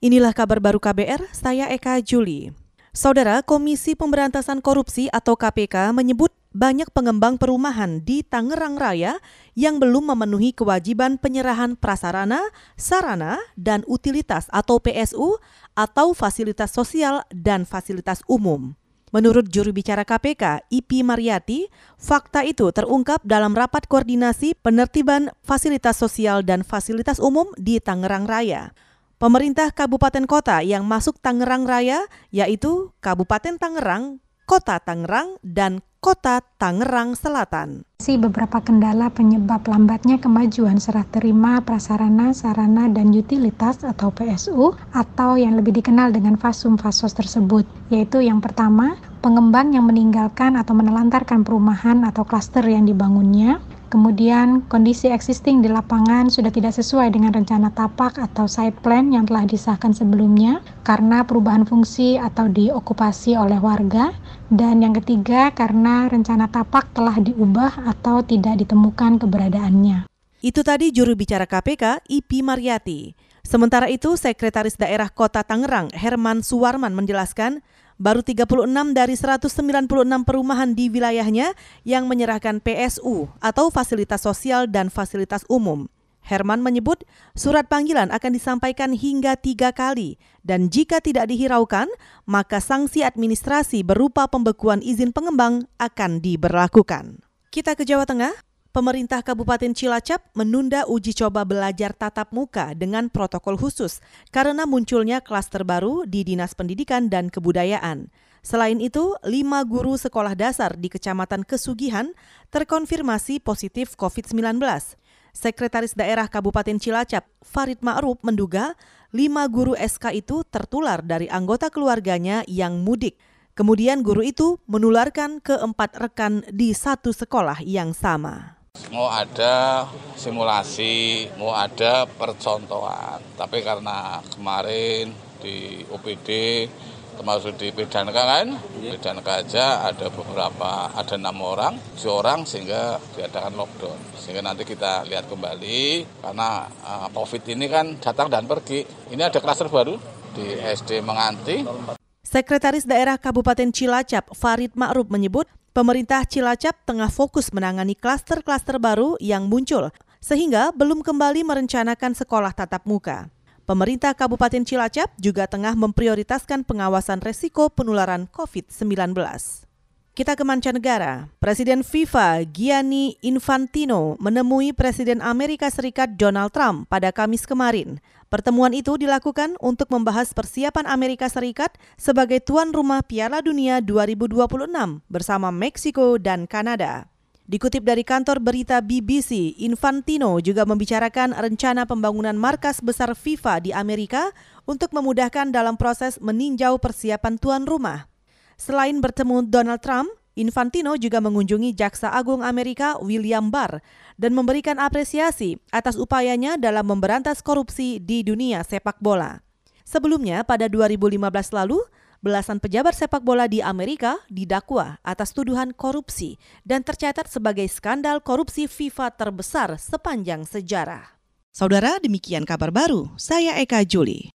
Inilah kabar baru KBR, saya Eka Juli. Saudara Komisi Pemberantasan Korupsi atau KPK menyebut banyak pengembang perumahan di Tangerang Raya yang belum memenuhi kewajiban penyerahan prasarana, sarana, dan utilitas atau PSU atau fasilitas sosial dan fasilitas umum. Menurut juru bicara KPK, Ipi Mariati, fakta itu terungkap dalam rapat koordinasi penertiban fasilitas sosial dan fasilitas umum di Tangerang Raya. Pemerintah kabupaten kota yang masuk Tangerang Raya yaitu Kabupaten Tangerang, Kota Tangerang, dan Kota Tangerang Selatan. Si beberapa kendala penyebab lambatnya kemajuan serah terima prasarana, sarana, dan utilitas atau PSU atau yang lebih dikenal dengan fasum fasos tersebut, yaitu yang pertama, pengembang yang meninggalkan atau menelantarkan perumahan atau klaster yang dibangunnya, Kemudian kondisi existing di lapangan sudah tidak sesuai dengan rencana tapak atau site plan yang telah disahkan sebelumnya karena perubahan fungsi atau diokupasi oleh warga. Dan yang ketiga karena rencana tapak telah diubah atau tidak ditemukan keberadaannya. Itu tadi juru bicara KPK, Ipi Mariati. Sementara itu, Sekretaris Daerah Kota Tangerang, Herman Suwarman menjelaskan, baru 36 dari 196 perumahan di wilayahnya yang menyerahkan PSU atau fasilitas sosial dan fasilitas umum. Herman menyebut surat panggilan akan disampaikan hingga tiga kali dan jika tidak dihiraukan, maka sanksi administrasi berupa pembekuan izin pengembang akan diberlakukan. Kita ke Jawa Tengah. Pemerintah Kabupaten Cilacap menunda uji coba belajar tatap muka dengan protokol khusus karena munculnya klaster baru di Dinas Pendidikan dan Kebudayaan. Selain itu, lima guru sekolah dasar di Kecamatan Kesugihan terkonfirmasi positif COVID-19. Sekretaris Daerah Kabupaten Cilacap, Farid Ma'ruf, menduga lima guru SK itu tertular dari anggota keluarganya yang mudik. Kemudian guru itu menularkan ke empat rekan di satu sekolah yang sama mau ada simulasi, mau ada percontohan. Tapi karena kemarin di UPD termasuk di Pedanka kan, Pedanka aja ada beberapa, ada enam orang, tujuh orang sehingga diadakan lockdown. Sehingga nanti kita lihat kembali karena uh, COVID ini kan datang dan pergi. Ini ada klaster baru di SD Menganti. Sekretaris Daerah Kabupaten Cilacap, Farid Ma'ruf menyebut Pemerintah Cilacap tengah fokus menangani klaster-klaster baru yang muncul, sehingga belum kembali merencanakan sekolah tatap muka. Pemerintah Kabupaten Cilacap juga tengah memprioritaskan pengawasan resiko penularan COVID-19. Kita ke mancanegara. Presiden FIFA Gianni Infantino menemui Presiden Amerika Serikat Donald Trump pada Kamis kemarin. Pertemuan itu dilakukan untuk membahas persiapan Amerika Serikat sebagai tuan rumah Piala Dunia 2026 bersama Meksiko dan Kanada. Dikutip dari kantor berita BBC, Infantino juga membicarakan rencana pembangunan markas besar FIFA di Amerika untuk memudahkan dalam proses meninjau persiapan tuan rumah. Selain bertemu Donald Trump, Infantino juga mengunjungi Jaksa Agung Amerika William Barr dan memberikan apresiasi atas upayanya dalam memberantas korupsi di dunia sepak bola. Sebelumnya, pada 2015 lalu, belasan pejabat sepak bola di Amerika didakwa atas tuduhan korupsi dan tercatat sebagai skandal korupsi FIFA terbesar sepanjang sejarah. Saudara, demikian kabar baru. Saya Eka Juli.